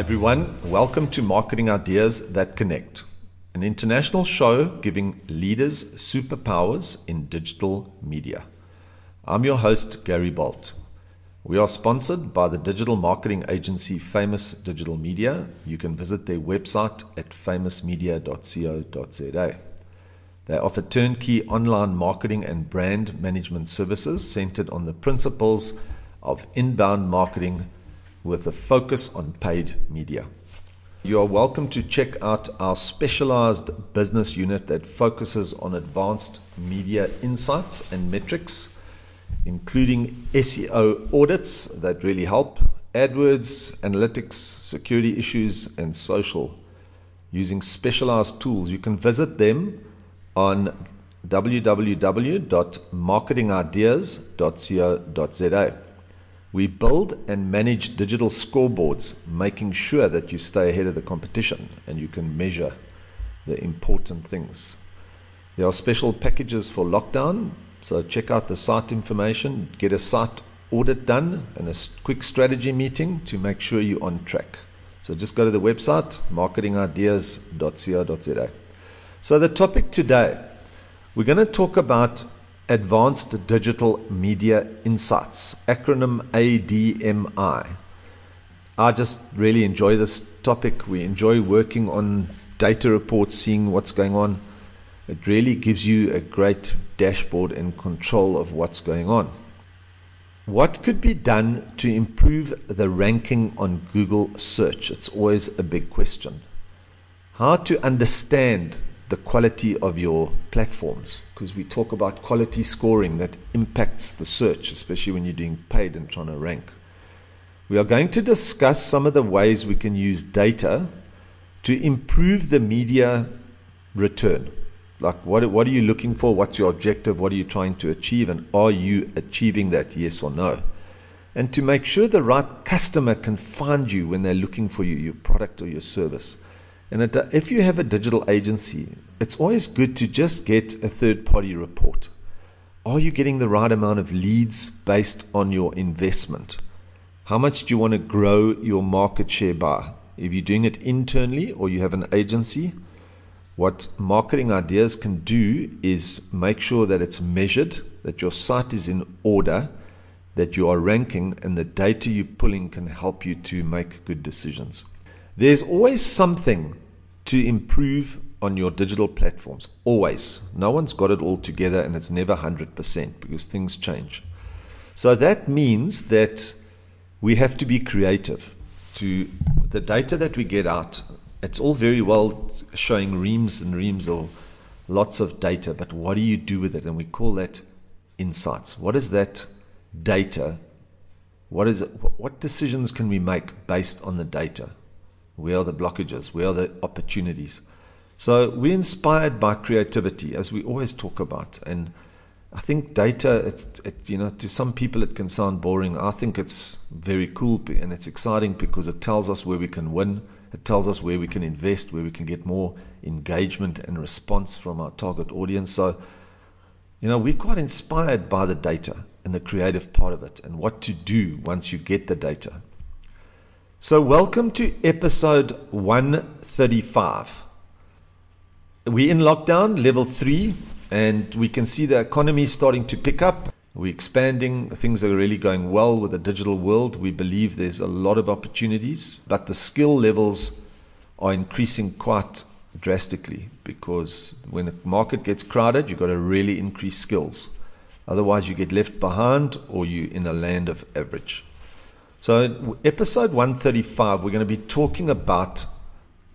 everyone. Welcome to Marketing Ideas That Connect, an international show giving leaders superpowers in digital media. I'm your host, Gary Bolt. We are sponsored by the digital marketing agency Famous Digital Media. You can visit their website at famousmedia.co.za. They offer turnkey online marketing and brand management services centered on the principles of inbound marketing with a focus on paid media. You are welcome to check out our specialized business unit that focuses on advanced media insights and metrics, including SEO audits that really help, AdWords, analytics, security issues, and social. Using specialized tools, you can visit them on www.marketingideas.co.za. We build and manage digital scoreboards, making sure that you stay ahead of the competition and you can measure the important things. There are special packages for lockdown, so check out the site information, get a site audit done, and a quick strategy meeting to make sure you're on track. So just go to the website, marketingideas.co.za. So, the topic today, we're going to talk about Advanced Digital Media Insights, acronym ADMI. I just really enjoy this topic. We enjoy working on data reports, seeing what's going on. It really gives you a great dashboard and control of what's going on. What could be done to improve the ranking on Google search? It's always a big question. How to understand the quality of your platforms because we talk about quality scoring that impacts the search, especially when you're doing paid and trying to rank. We are going to discuss some of the ways we can use data to improve the media return. Like, what, what are you looking for? What's your objective? What are you trying to achieve? And are you achieving that, yes or no? And to make sure the right customer can find you when they're looking for you, your product or your service. And if you have a digital agency, it's always good to just get a third party report. Are you getting the right amount of leads based on your investment? How much do you want to grow your market share by? If you're doing it internally or you have an agency, what marketing ideas can do is make sure that it's measured, that your site is in order, that you are ranking, and the data you're pulling can help you to make good decisions. There's always something to improve on your digital platforms. Always. No one's got it all together and it's never 100% because things change. So that means that we have to be creative to the data that we get out. It's all very well showing reams and reams of lots of data, but what do you do with it? And we call that insights. What is that data? What is it, what decisions can we make based on the data? Where are the blockages? Where are the opportunities? So we're inspired by creativity, as we always talk about. And I think data, it's, it, you know, to some people it can sound boring. I think it's very cool and it's exciting because it tells us where we can win. It tells us where we can invest, where we can get more engagement and response from our target audience. So, you know, we're quite inspired by the data and the creative part of it and what to do once you get the data. So, welcome to episode 135. We're in lockdown, level three, and we can see the economy starting to pick up. We're expanding, things are really going well with the digital world. We believe there's a lot of opportunities, but the skill levels are increasing quite drastically because when the market gets crowded, you've got to really increase skills. Otherwise, you get left behind or you're in a land of average. So, episode 135, we're going to be talking about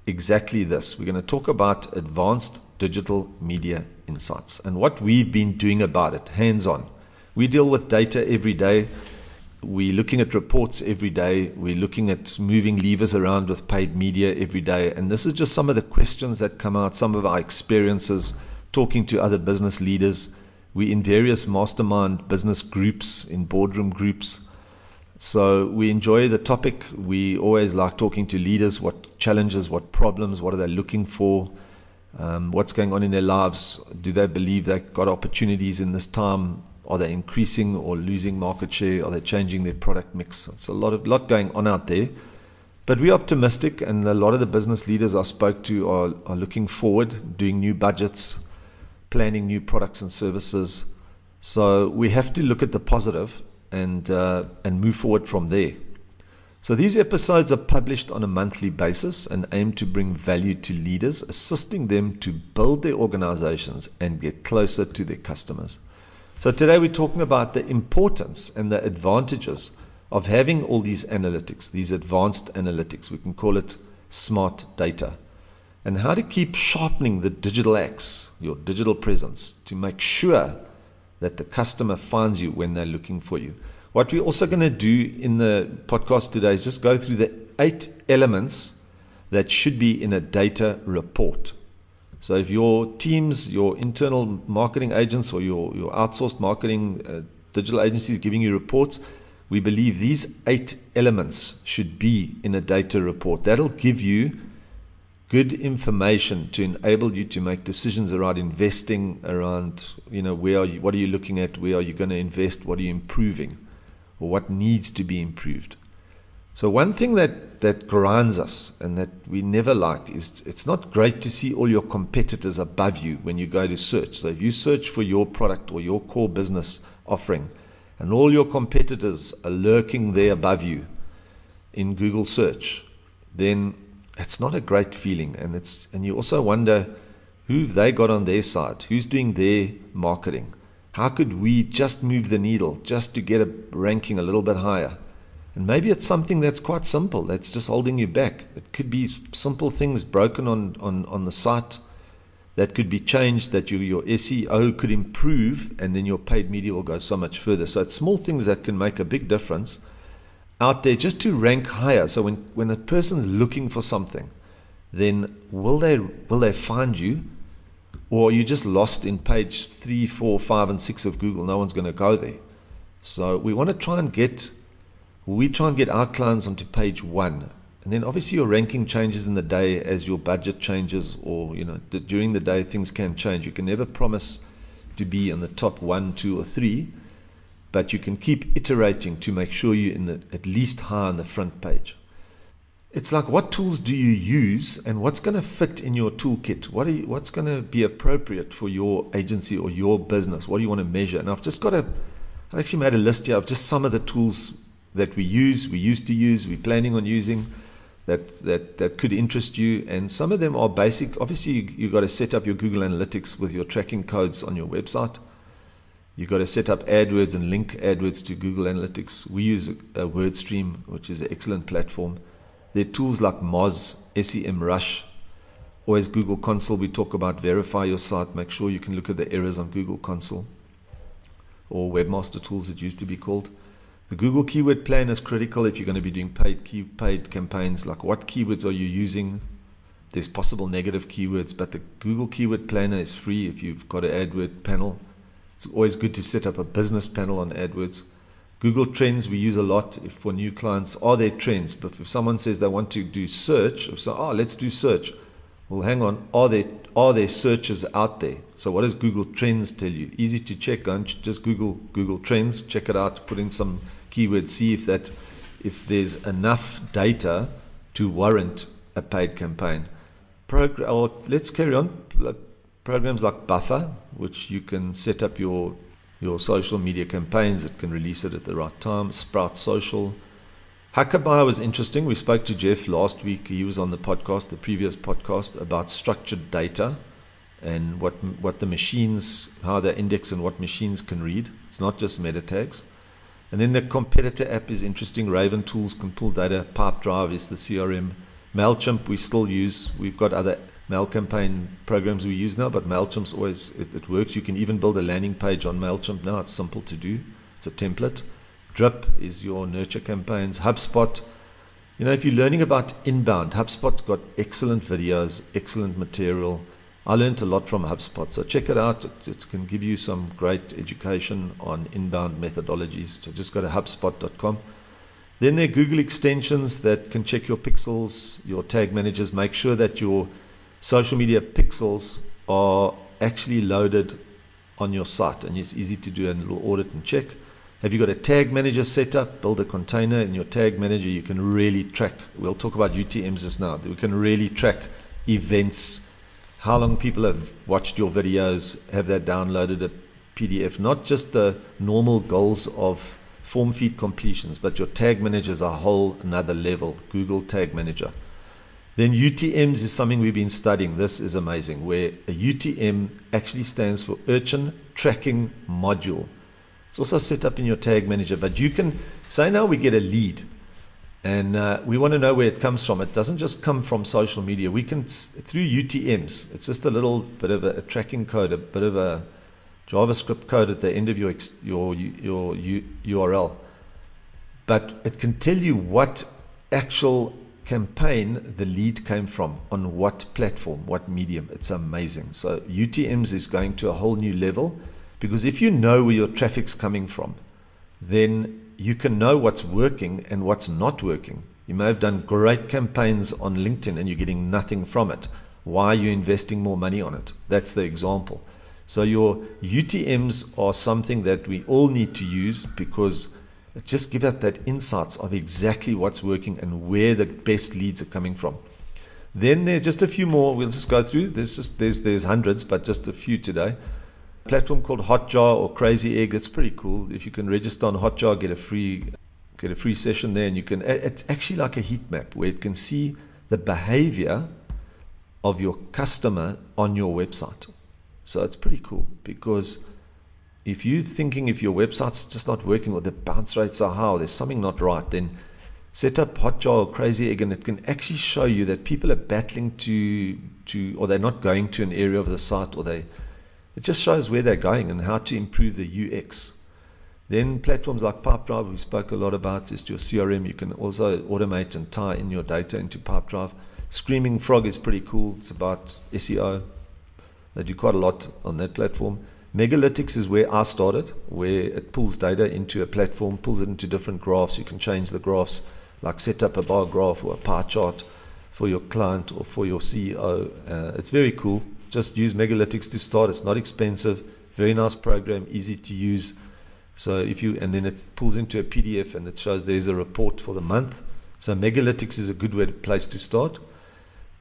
exactly this. We're going to talk about advanced digital media insights and what we've been doing about it, hands on. We deal with data every day. We're looking at reports every day. We're looking at moving levers around with paid media every day. And this is just some of the questions that come out, some of our experiences talking to other business leaders. We're in various mastermind business groups, in boardroom groups. So we enjoy the topic. We always like talking to leaders what challenges, what problems, what are they looking for, um, what's going on in their lives. Do they believe they've got opportunities in this time? Are they increasing or losing market share? Are they changing their product mix? It's a lot of lot going on out there. But we're optimistic, and a lot of the business leaders I spoke to are, are looking forward, doing new budgets, planning new products and services. So we have to look at the positive and, uh, and move forward from there. So these episodes are published on a monthly basis and aim to bring value to leaders, assisting them to build their organizations and get closer to their customers. So today we're talking about the importance and the advantages of having all these analytics, these advanced analytics. We can call it smart data. And how to keep sharpening the digital axe, your digital presence, to make sure that the customer finds you when they're looking for you. What we're also going to do in the podcast today is just go through the eight elements that should be in a data report. So if your teams, your internal marketing agents, or your, your outsourced marketing uh, digital agencies giving you reports, we believe these eight elements should be in a data report. That'll give you good information to enable you to make decisions around investing, around you know where are you, what are you looking at, where are you going to invest, what are you improving or what needs to be improved. So one thing that, that grinds us and that we never like is it's not great to see all your competitors above you when you go to search. So if you search for your product or your core business offering and all your competitors are lurking there above you in Google search, then it's not a great feeling. And it's and you also wonder who've they got on their side, who's doing their marketing. How could we just move the needle just to get a ranking a little bit higher? And maybe it's something that's quite simple, that's just holding you back. It could be simple things broken on, on, on the site that could be changed, that you, your SEO could improve, and then your paid media will go so much further. So it's small things that can make a big difference out there just to rank higher. So when, when a person's looking for something, then will they, will they find you? or you're just lost in page three, four, five, and six of Google. No one's going to go there. So we want to try and get, we try and get our clients onto page one. And then obviously your ranking changes in the day as your budget changes, or you know during the day things can change. You can never promise to be in the top one, two, or three, but you can keep iterating to make sure you're in the at least high on the front page. It's like what tools do you use and what's going to fit in your toolkit? What you, what's going to be appropriate for your agency or your business? What do you want to measure? And i've just got a i've actually made a list here of just some of the tools that we use we used to use we're planning on using that that that could interest you. And some of them are basic. Obviously you, you've got to set up your google analytics with your tracking codes on your website You've got to set up AdWords and link AdWords to Google Analytics. We use a WordStream, which is an excellent platform. There are tools like Moz, SEM SEMrush, always Google Console. We talk about verify your site. Make sure you can look at the errors on Google Console or Webmaster Tools, it used to be called. The Google Keyword Plan is critical if you're going to be doing paid key, paid campaigns. Like what keywords are you using? There's possible negative keywords, but the Google Keyword Planner is free if you've got an AdWord panel. It's always good to set up a business panel on AdWords. Google Trends we use a lot if for new clients. Are there trends? But if someone says they want to do search, so, oh, ah, let's do search. Well, hang on. Are there are there searches out there? So what does Google Trends tell you? Easy to check. Go just Google Google Trends. Check it out. Put in some keywords. See if that if there's enough data to warrant a paid campaign. Program, or oh, let's carry on. Programs like Buffer, which you can set up your your social media campaigns. It can release it at the right time. Sprout Social. Hackabuy was interesting. We spoke to Jeff last week. He was on the podcast, the previous podcast, about structured data and what what the machines, how they index and what machines can read. It's not just meta tags. And then the competitor app is interesting. Raven Tools can pull data. Pipedrive is the CRM. Mailchimp we still use. We've got other mail campaign programs we use now, but MailChimp's always, it, it, works. You can even build a landing page on MailChimp now. It's simple to do. It's a template. Drip is your nurture campaigns. HubSpot, you know, if you're learning about inbound, HubSpot's got excellent videos, excellent material. I learned a lot from HubSpot, so check it out. It, it can give you some great education on inbound methodologies. So just go to HubSpot.com. Then there are Google extensions that can check your pixels, your tag managers, make sure that your social media pixels are actually loaded on your site and it's easy to do a little audit and check. Have you got a tag manager set up? Build a container in your tag manager. You can really track. We'll talk about UTMs just now. We can really track events, how long people have watched your videos, have they downloaded a PDF, not just the normal goals of form feed completions, but your tag manager is a whole another level. Google Tag Manager. Then UTMs is something we've been studying. This is amazing, where a UTM actually stands for Urchin Tracking Module. It's also set up in your tag manager, but you can say now we get a lead and uh, we want to know where it comes from. It doesn't just come from social media. We can, through UTMs, it's just a little bit of a, a tracking code, a bit of a JavaScript code at the end of your, your, your URL. But it can tell you what actual campaign the lead came from, on what platform, what medium. It's amazing. So UTMs is going to a whole new level because if you know where your traffic's coming from, then you can know what's working and what's not working. You may have done great campaigns on LinkedIn and you're getting nothing from it. Why are you investing more money on it? That's the example. So, your UTMs are something that we all need to use because just gives us that insights of exactly what's working and where the best leads are coming from. Then there's just a few more. We'll just go through. There's just there's there's hundreds, but just a few today platform called Hotjar or Crazy Egg. That's pretty cool. If you can register on Hotjar, get a free get a free session there, and you can. It's actually like a heat map where it can see the behavior of your customer on your website. So it's pretty cool because if you're thinking if your website's just not working or the bounce rates are high, there's something not right, then set up Hotjar or Crazy Egg, and it can actually show you that people are battling to to or they're not going to an area of the site or they it just shows where they're going and how to improve the UX. Then platforms like Pipedrive, we spoke a lot about, just your CRM. You can also automate and tie in your data into Pipedrive. Screaming Frog is pretty cool. It's about SEO. They do quite a lot on that platform. Megalytics is where I started, where it pulls data into a platform, pulls it into different graphs. You can change the graphs, like set up a bar graph or a pie chart for your client or for your CEO. Uh, it's very cool. Just use Megalytics to start. It's not expensive. Very nice program, easy to use. So if you and then it pulls into a PDF and it shows there's a report for the month. So Megalytics is a good way, place to start.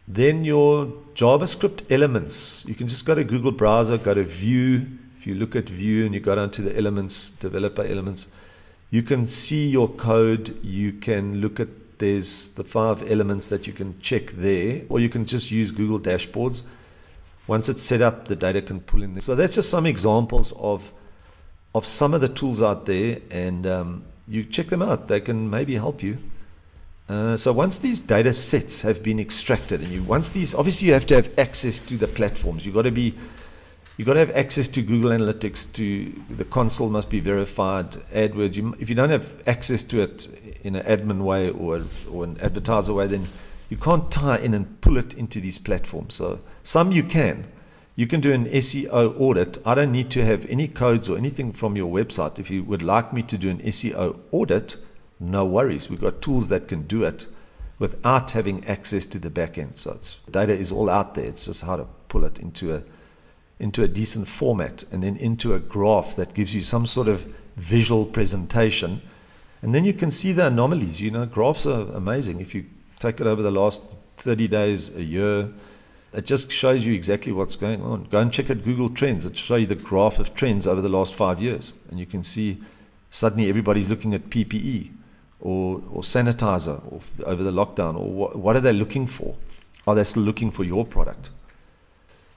Then your JavaScript elements. You can just go to Google Browser, go to View. If you look at View and you go down to the elements, developer elements, you can see your code. You can look at there's the five elements that you can check there, or you can just use Google dashboards. Once it's set up, the data can pull in there. So that's just some examples of of some of the tools out there, and um, you check them out. They can maybe help you. Uh, so once these data sets have been extracted, and you once these obviously you have to have access to the platforms. You've got to be you've got to have access to Google Analytics. To the console must be verified. AdWords. You, if you don't have access to it in an admin way or or an advertiser way, then you can't tie in and pull it into these platforms. So some you can. You can do an SEO audit. I don't need to have any codes or anything from your website. If you would like me to do an SEO audit, no worries. We've got tools that can do it without having access to the backend. So it's, data is all out there. It's just how to pull it into a into a decent format and then into a graph that gives you some sort of visual presentation. And then you can see the anomalies. You know, graphs are amazing. If you take it over the last 30 days, a year, it just shows you exactly what's going on. Go and check out Google Trends. It show you the graph of trends over the last five years. And you can see suddenly everybody's looking at PPE or, or sanitizer or over the lockdown. Or what, what are they looking for? Are they still looking for your product?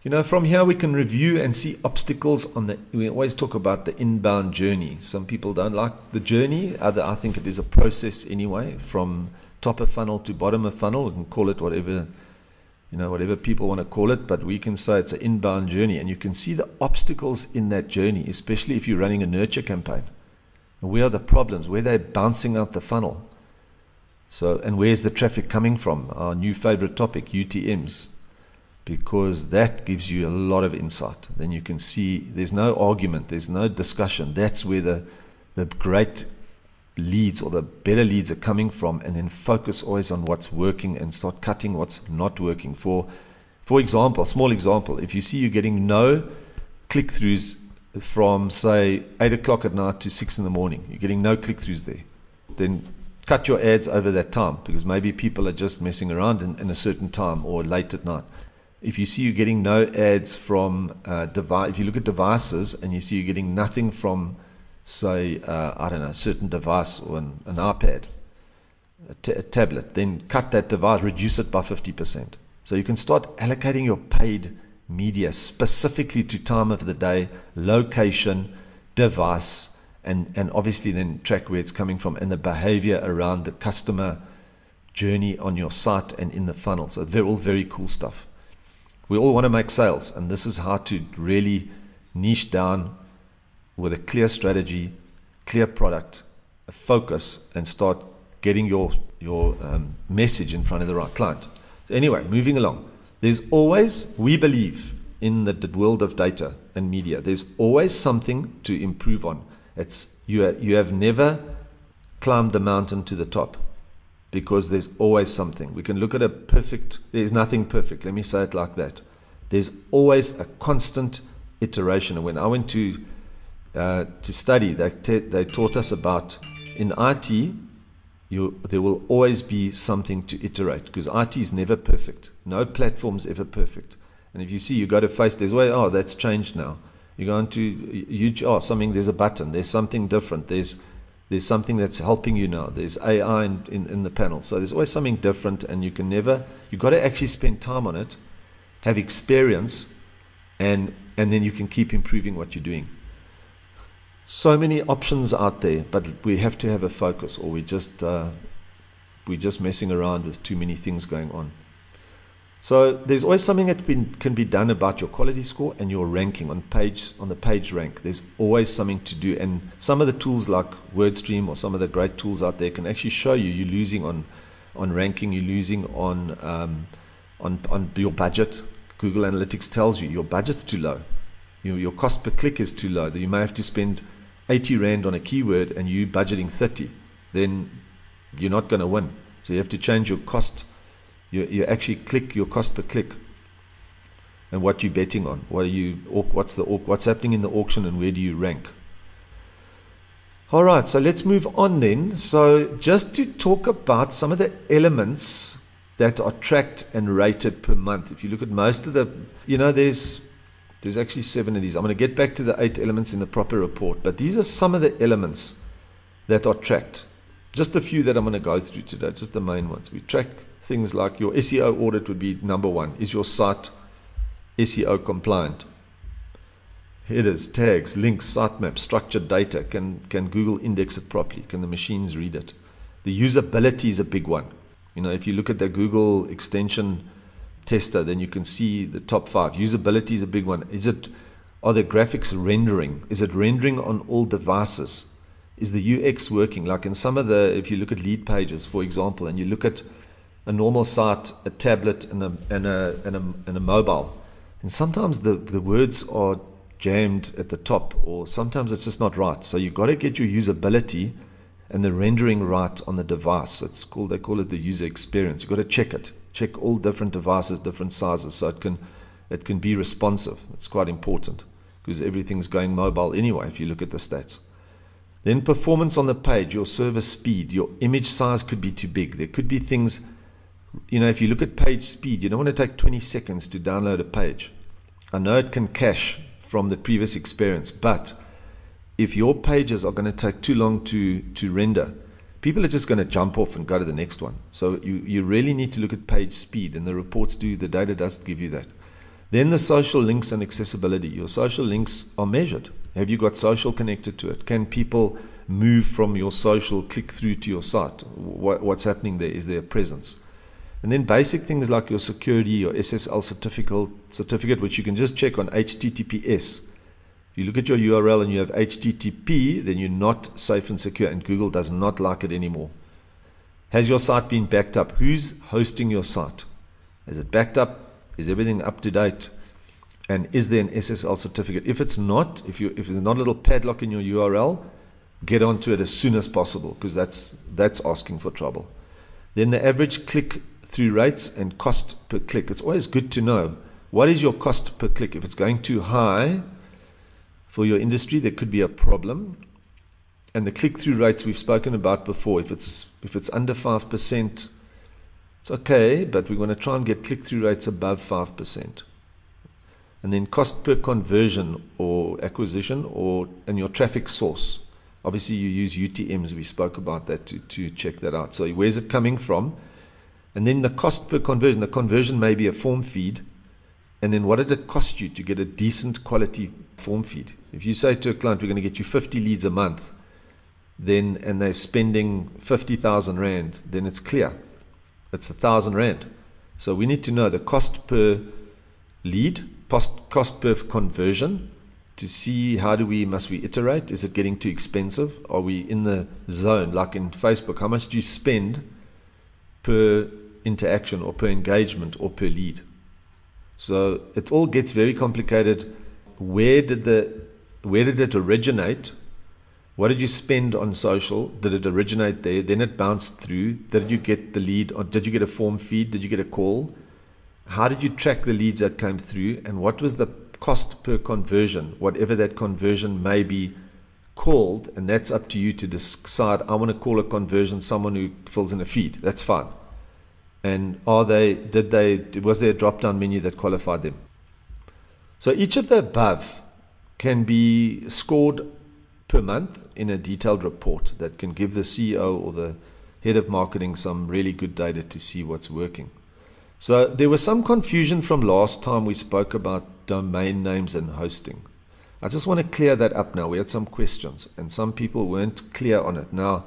You know, from here we can review and see obstacles on the. We always talk about the inbound journey. Some people don't like the journey. Other, I think it is a process anyway, from top of funnel to bottom of funnel. We can call it whatever you know, whatever people want to call it, but we can say it's an inbound journey. And you can see the obstacles in that journey, especially if you're running a nurture campaign. Where are the problems? Where are they bouncing out the funnel? So, and where's the traffic coming from? Our new favorite topic, UTMs, because that gives you a lot of insight. Then you can see there's no argument, there's no discussion. That's where the, the great leads or the better leads are coming from and then focus always on what's working and start cutting what's not working for for example small example if you see you're getting no click-throughs from say eight o'clock at night to six in the morning. You're getting no click throughs there. Then cut your ads over that time because maybe people are just messing around in, in a certain time or late at night. If you see you're getting no ads from uh, device, if you look at devices and you see you're getting nothing from, say, uh, I don't know, a certain device or an, an iPad, a, t- a tablet, then cut that device, reduce it by 50%. So you can start allocating your paid media specifically to time of the day, location, device, and, and obviously then track where it's coming from and the behavior around the customer journey on your site and in the funnel. So they're all very cool stuff. We all want to make sales, and this is how to really niche down with a clear strategy, clear product, a focus, and start getting your your um, message in front of the right client. So anyway, moving along. There's always, we believe in the, world of data and media, there's always something to improve on. It's you, you have never climbed the mountain to the top because there's always something. We can look at a perfect, there's nothing perfect. Let me say it like that. There's always a constant iteration. And when I went to uh, to study, they, te- they taught us about in IT, you, there will always be something to iterate because IT is never perfect. No platform is ever perfect. And if you see, you go to Face, there's way, oh, that's changed now. You go into you, oh, something, there's a button, there's something different, there's there's something that's helping you now. There's AI in, in, in the panel. So there's always something different, and you can never, you've got to actually spend time on it, have experience, and, and then you can keep improving what you're doing so many options out there, but we have to have a focus, or we just uh, we're just messing around with too many things going on. So there's always something that been, can be done about your quality score and your ranking on page on the page rank. There's always something to do, and some of the tools like WordStream or some of the great tools out there can actually show you you're losing on on ranking, you're losing on um, on on your budget. Google Analytics tells you your budget's too low. Your, your cost per click is too low. That you may have to spend 80 Rand on a keyword and you budgeting 30, then you're not going to win. So you have to change your cost. You, you actually click your cost per click and what you're betting on. What are you, what's, the, what's happening in the auction and where do you rank? All right, so let's move on then. So, just to talk about some of the elements that are tracked and rated per month. If you look at most of the, you know, there's there's actually seven of these. I'm going to get back to the eight elements in the proper report, but these are some of the elements that are tracked. Just a few that I'm going to go through today, just the main ones. We track things like your SEO audit would be number one. Is your site SEO compliant? Headers, tags, links, sitemap, structured data. Can, can Google index it properly? Can the machines read it? The usability is a big one. You know, if you look at the Google extension tester, then you can see the top five. Usability is a big one. Is it are the graphics rendering? Is it rendering on all devices? Is the UX working? Like in some of the, if you look at lead pages, for example, and you look at a normal site, a tablet, and a and a and a, and a mobile, and sometimes the the words are jammed at the top, or sometimes it's just not right. So you've got to get your usability and the rendering right on the device. It's called they call it the user experience. You've got to check it check all different devices, different sizes, so it can it can be responsive. It's quite important because everything's going mobile anyway. If you look at the stats, then performance on the page, your server speed, your image size could be too big. There could be things, you know, if you look at page speed, you don't want to take 20 seconds to download a page. I know it can cache from the previous experience, but if your pages are going to take too long to to render people are just going to jump off and go to the next one. So you, you really need to look at page speed, and the reports do, the data does give you that. Then the social links and accessibility. Your social links are measured. Have you got social connected to it? Can people move from your social, click through to your site? What, what's happening there? Is there a presence? And then basic things like your security, your SSL certificate, certificate, which you can just check on HTTPS If you look at your URL and you have HTTP, then you're not safe and secure, and Google does not like it anymore. Has your site been backed up? Who's hosting your site? Is it backed up? Is everything up to date? And is there an SSL certificate? If it's not, if you if there's not a little padlock in your URL, get onto it as soon as possible because that's that's asking for trouble. Then the average click through rates and cost per click. It's always good to know what is your cost per click. If it's going too high, for your industry, there could be a problem. And the click-through rates we've spoken about before, if it's if it's under five percent, it's okay, but we want to try and get click-through rates above five percent. And then cost per conversion or acquisition or and your traffic source. Obviously, you use UTMs. We spoke about that to, to check that out. So, where's it coming from? And then the cost per conversion. The conversion may be a form feed. And then what did it cost you to get a decent quality form feed? If you say to a client, we're going to get you 50 leads a month, then and they're spending 50,000 rand, then it's clear. It's a thousand rand. So we need to know the cost per lead, cost, per conversion to see how do we must we iterate? Is it getting too expensive? Are we in the zone? Like in Facebook, how much do you spend per interaction or per engagement or per lead? So it all gets very complicated. Where did the where did it originate? What did you spend on social? Did it originate there? Then it bounced through. Did you get the lead? Or did you get a form feed? Did you get a call? How did you track the leads that came through? And what was the cost per conversion, whatever that conversion may be called? And that's up to you to decide. I want to call a conversion someone who fills in a feed. That's fine. And are they, did they, was there a drop down menu that qualified them? So each of the above can be scored per month in a detailed report that can give the CEO or the head of marketing some really good data to see what's working. So there was some confusion from last time we spoke about domain names and hosting. I just want to clear that up now. We had some questions and some people weren't clear on it. Now,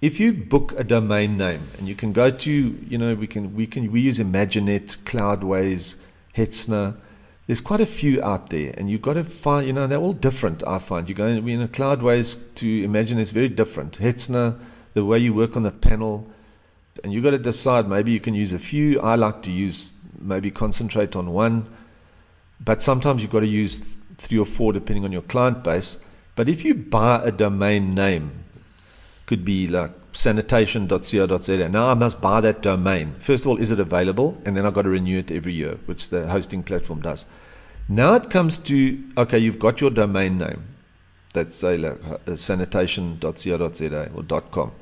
if you book a domain name and you can go to, you know, we can we can we use Imaginet, Cloudways, Hetzner, there's quite a few out there, and you've got to find, you know, they're all different. I find you go in, in a Cloudways to imagine it's very different. Hetzner, the way you work on the panel, and you've got to decide. Maybe you can use a few. I like to use maybe concentrate on one, but sometimes you've got to use three or four depending on your client base. But if you buy a domain name, could be like sanitation.co.za. Now I must buy that domain. First of all, is it available? And then I've got to renew it every year, which the hosting platform does. Now it comes to okay, you've got your domain name. That's say like uh, sanitation.co.za or .com.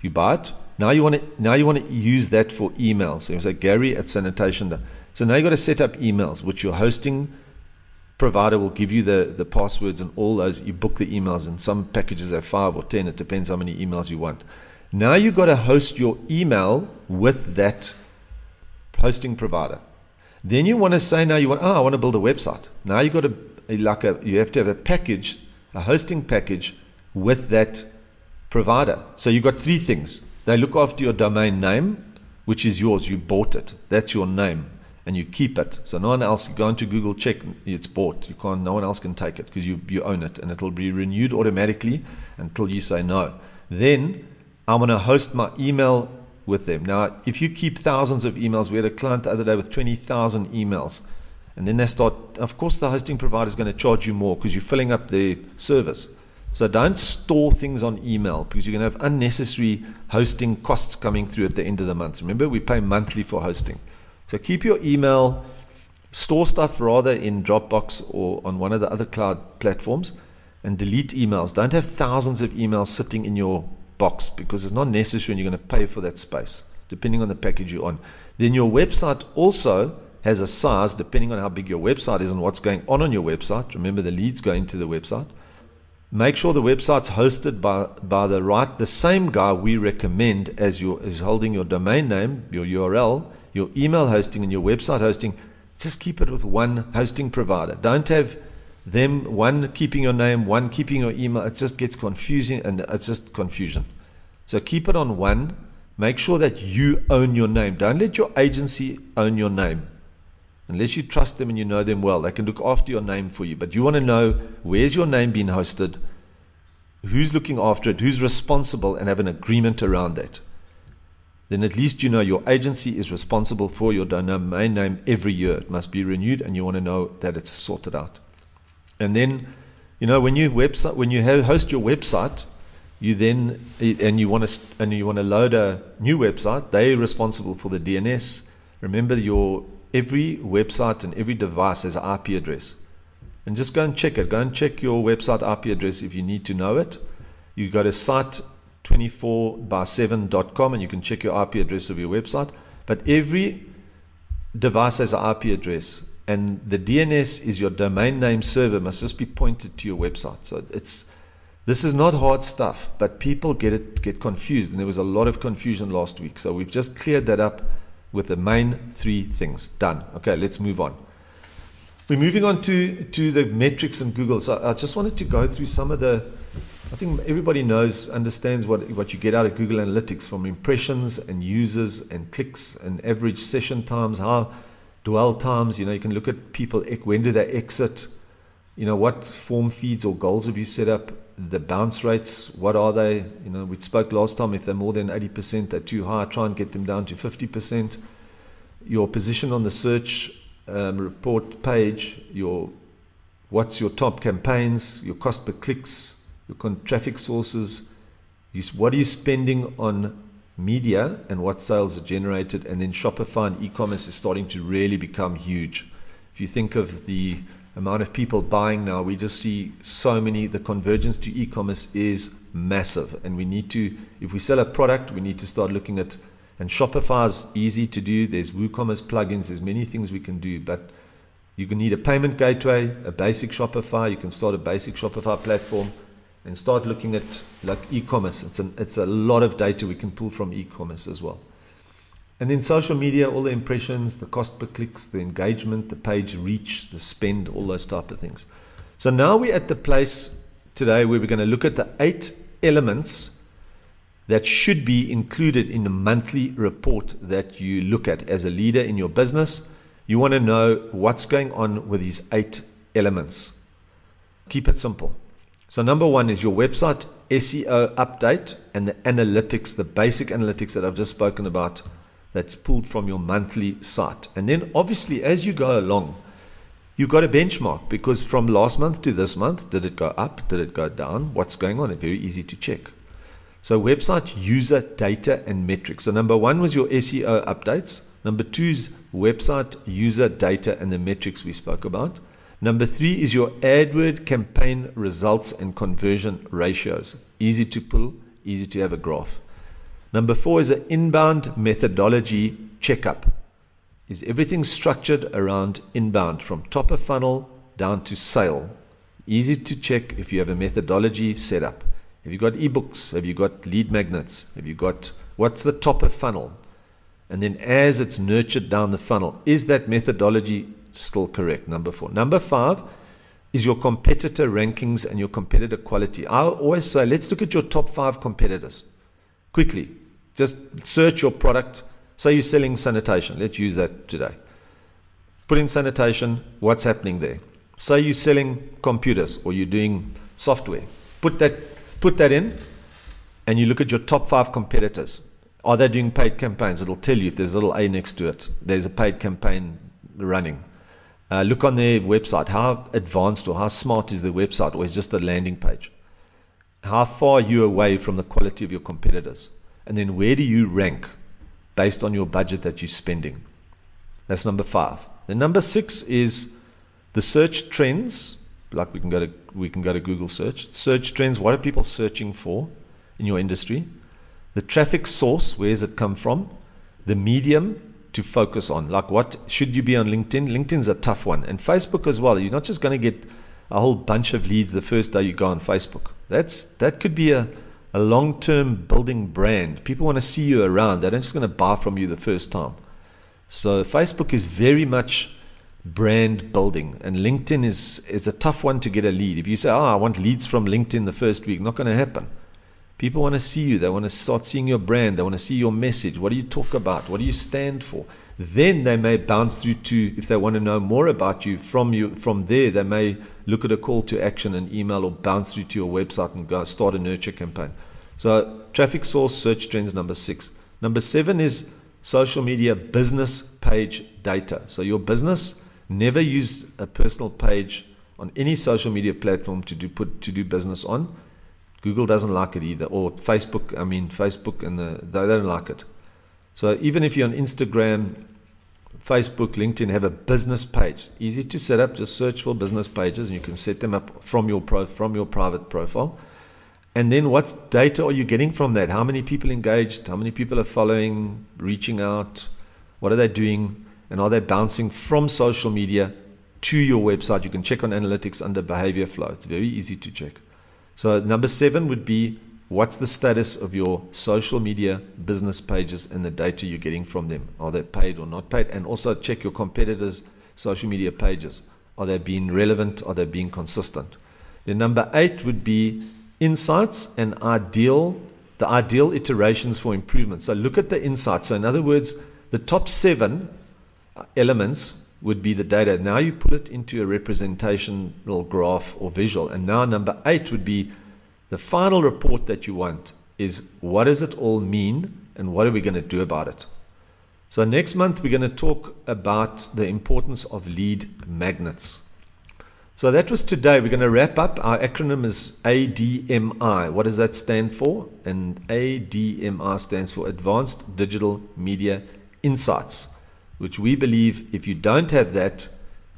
You buy it. Now you want to now you want to use that for email. So you say Gary at sanitation. So now you've got to set up emails, which your hosting provider will give you the, the passwords and all those. You book the emails, and some packages have five or ten. It depends how many emails you want. Now you've got to host your email with that hosting provider. Then you want to say now you want oh I want to build a website. Now you got to like a you have to have a package, a hosting package with that provider. So you've got three things. They look after your domain name, which is yours. You bought it. That's your name. And you keep it. So no one else go into Google check it's bought. You can't no one else can take it because you, you own it and it'll be renewed automatically until you say no. Then I'm going to host my email with them. Now, if you keep thousands of emails, we had a client the other day with 20,000 emails, and then they start, of course, the hosting provider is going to charge you more because you're filling up their service. So don't store things on email because you're going to have unnecessary hosting costs coming through at the end of the month. Remember, we pay monthly for hosting. So keep your email, store stuff rather in Dropbox or on one of the other cloud platforms, and delete emails. Don't have thousands of emails sitting in your box because it's not necessary and you're going to pay for that space depending on the package you're on. Then your website also has a size depending on how big your website is and what's going on on your website. Remember the leads going to the website. Make sure the website's hosted by, by the right the same guy we recommend as your is holding your domain name, your URL, your email hosting and your website hosting. Just keep it with one hosting provider. Don't have them one keeping your name, one keeping your email. It just gets confusing and it's just confusion. So keep it on one. Make sure that you own your name. Don't let your agency own your name. Unless you trust them and you know them well, they can look after your name for you. But you want to know where's your name being hosted, who's looking after it, who's responsible, and have an agreement around that. Then at least you know your agency is responsible for your domain name every year. It must be renewed, and you want to know that it's sorted out. And then, you know, when you website when you host your website, you then and you want to and you want to load a new website. They're responsible for the DNS. Remember, your every website and every device has an IP address. And just go and check it. Go and check your website IP address if you need to know it. You go to site24by7.com and you can check your IP address of your website. But every device has an IP address, and the DNS is your domain name server must just be pointed to your website. So it's this is not hard stuff, but people get it get confused, and there was a lot of confusion last week. So we've just cleared that up with the main three things done. Okay, let's move on. We're moving on to to the metrics and Google. So I just wanted to go through some of the. I think everybody knows, understands what what you get out of Google Analytics from impressions and users and clicks and average session times, how dwell times. You know, you can look at people when do they exit you know, what form feeds or goals have you set up? The bounce rates, what are they? You know, we spoke last time, if they're more than 80%, they're too high, try and get them down to 50%. Your position on the search um, report page, your what's your top campaigns, your cost per clicks, your con- traffic sources, you, what are you spending on media and what sales are generated, and then Shopify and e-commerce is starting to really become huge. If you think of the amount of people buying now, we just see so many. The convergence to e commerce is massive. And we need to, if we sell a product, we need to start looking at, and Shopify is easy to do. There's WooCommerce plugins, there's many things we can do. But you can need a payment gateway, a basic Shopify. You can start a basic Shopify platform and start looking at like e-commerce. It's an, it's a lot of data we can pull from e-commerce as well. And then social media, all the impressions, the cost per clicks, the engagement, the page reach, the spend, all those type of things. So now we're at the place today where we're going to look at the eight elements that should be included in the monthly report that you look at as a leader in your business. You want to know what's going on with these eight elements. Keep it simple. So, number one is your website SEO update and the analytics, the basic analytics that I've just spoken about that's pulled from your monthly site. And then obviously, as you go along, you've got a benchmark because from last month to this month, did it go up? Did it go down? What's going on? It's very easy to check. So, website user data and metrics. So, number one was your SEO updates. Number two is website user data and the metrics we spoke about. Number three is your AdWord campaign results and conversion ratios. Easy to pull, easy to have a graph. Number four is an inbound methodology checkup. Is everything structured around inbound from top of funnel down to sale? Easy to check if you have a methodology set up. Have you got ebooks? Have you got lead magnets? Have you got what's the top of funnel? And then as it's nurtured down the funnel, is that methodology still correct? Number four. Number five is your competitor rankings and your competitor quality. I always say, let's look at your top five competitors quickly. Just search your product. Say you're selling sanitation. Let's use that today. Put in sanitation, what's happening there? Say you're selling computers or you're doing software. Put that, put that in and you look at your top five competitors. Are they doing paid campaigns? It'll tell you if there's a little A next to it. There's a paid campaign running. Uh, look on their website. How advanced or how smart is their website, or is just a landing page? How far are you away from the quality of your competitors? And then where do you rank based on your budget that you're spending? That's number five. Then number six is the search trends. Like we can go to we can go to Google search. Search trends, what are people searching for in your industry? The traffic source, where does it come from? The medium to focus on. Like what should you be on LinkedIn? LinkedIn's a tough one. And Facebook as well. You're not just going to get a whole bunch of leads the first day you go on Facebook. That's that could be a a long term building brand. People want to see you around. They're not just going to buy from you the first time. So Facebook is very much brand building, and LinkedIn is is a tough one to get a lead. If you say, "Oh, I want leads from LinkedIn the first week," not going to happen. People want to see you. They want to start seeing your brand. They want to see your message. What do you talk about? What do you stand for? Then they may bounce through to if they want to know more about you from you from there. They may look at a call to action, an email, or bounce through to your website and go start a nurture campaign. So traffic source search trends number six. Number seven is social media business page data. So your business never use a personal page on any social media platform to do put to do business on. Google doesn't like it either, or Facebook. I mean, Facebook and the they don't like it. So even if you're on Instagram, Facebook, LinkedIn have a business page. Easy to set up. Just search for business pages, and you can set them up from your pro, from your private profile. And then, what data are you getting from that? How many people engaged? How many people are following, reaching out? What are they doing? And are they bouncing from social media to your website? You can check on analytics under behavior flow. It's very easy to check. So, number seven would be What's the status of your social media business pages and the data you're getting from them? Are they paid or not paid? And also check your competitors' social media pages. Are they being relevant? Are they being consistent? Then number eight would be insights and ideal, the ideal iterations for improvement. So look at the insights. So in other words, the top seven elements would be the data. Now you put it into a representational graph or visual. And now number eight would be the final report that you want is what does it all mean and what are we going to do about it? So, next month, we're going to talk about the importance of lead magnets. So, that was today. We're going to wrap up. Our acronym is ADMI. What does that stand for? And ADMI stands for Advanced Digital Media Insights, which we believe if you don't have that,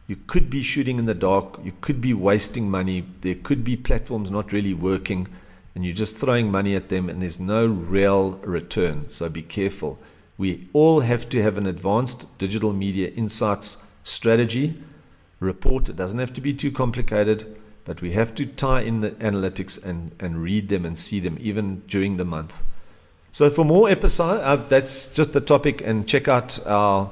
you could be shooting in the dark. You could be wasting money. There could be platforms not really working, and you're just throwing money at them, and there's no real return. So be careful. We all have to have an advanced digital media insights strategy report. It doesn't have to be too complicated, but we have to tie in the analytics and, and read them and see them even during the month. So for more episodes, uh, that's just the topic, and check out our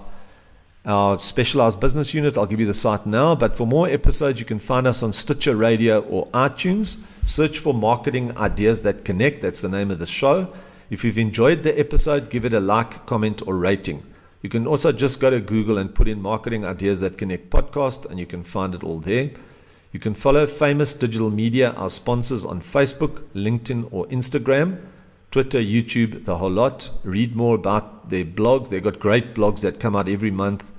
our specialized business unit. I'll give you the site now. But for more episodes, you can find us on Stitcher Radio or iTunes. Search for Marketing Ideas That Connect. That's the name of the show. If you've enjoyed the episode, give it a like, comment, or rating. You can also just go to Google and put in Marketing Ideas That Connect podcast, and you can find it all there. You can follow Famous Digital Media, our sponsors, on Facebook, LinkedIn, or Instagram. Twitter, YouTube, the whole lot. Read more about their blogs. They've got great blogs that come out every month.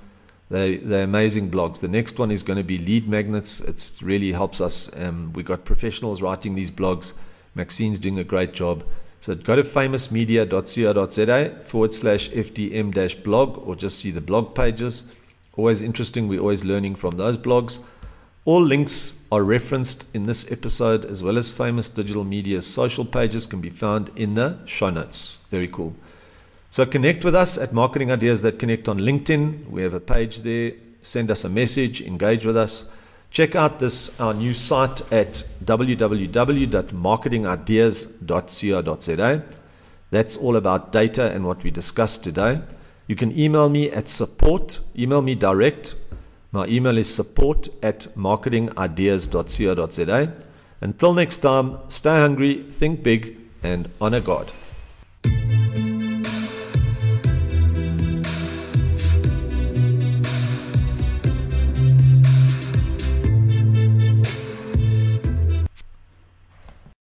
They, they're amazing blogs. The next one is going to be lead magnets. It really helps us. Um, we've got professionals writing these blogs. Maxine's doing a great job. So go to famousmedia.co.za forward slash FDM blog or just see the blog pages. Always interesting. We're always learning from those blogs. All links are referenced in this episode as well as Famous Digital Media's social pages can be found in the show notes. Very cool. So connect with us at Marketing Ideas That Connect on LinkedIn. We have a page there. Send us a message, engage with us. Check out this our new site at www.marketingideas.co.za. That's all about data and what we discussed today. You can email me at support, email me direct. My email is support at marketingideas.co.za. Until next time, stay hungry, think big, and honor God.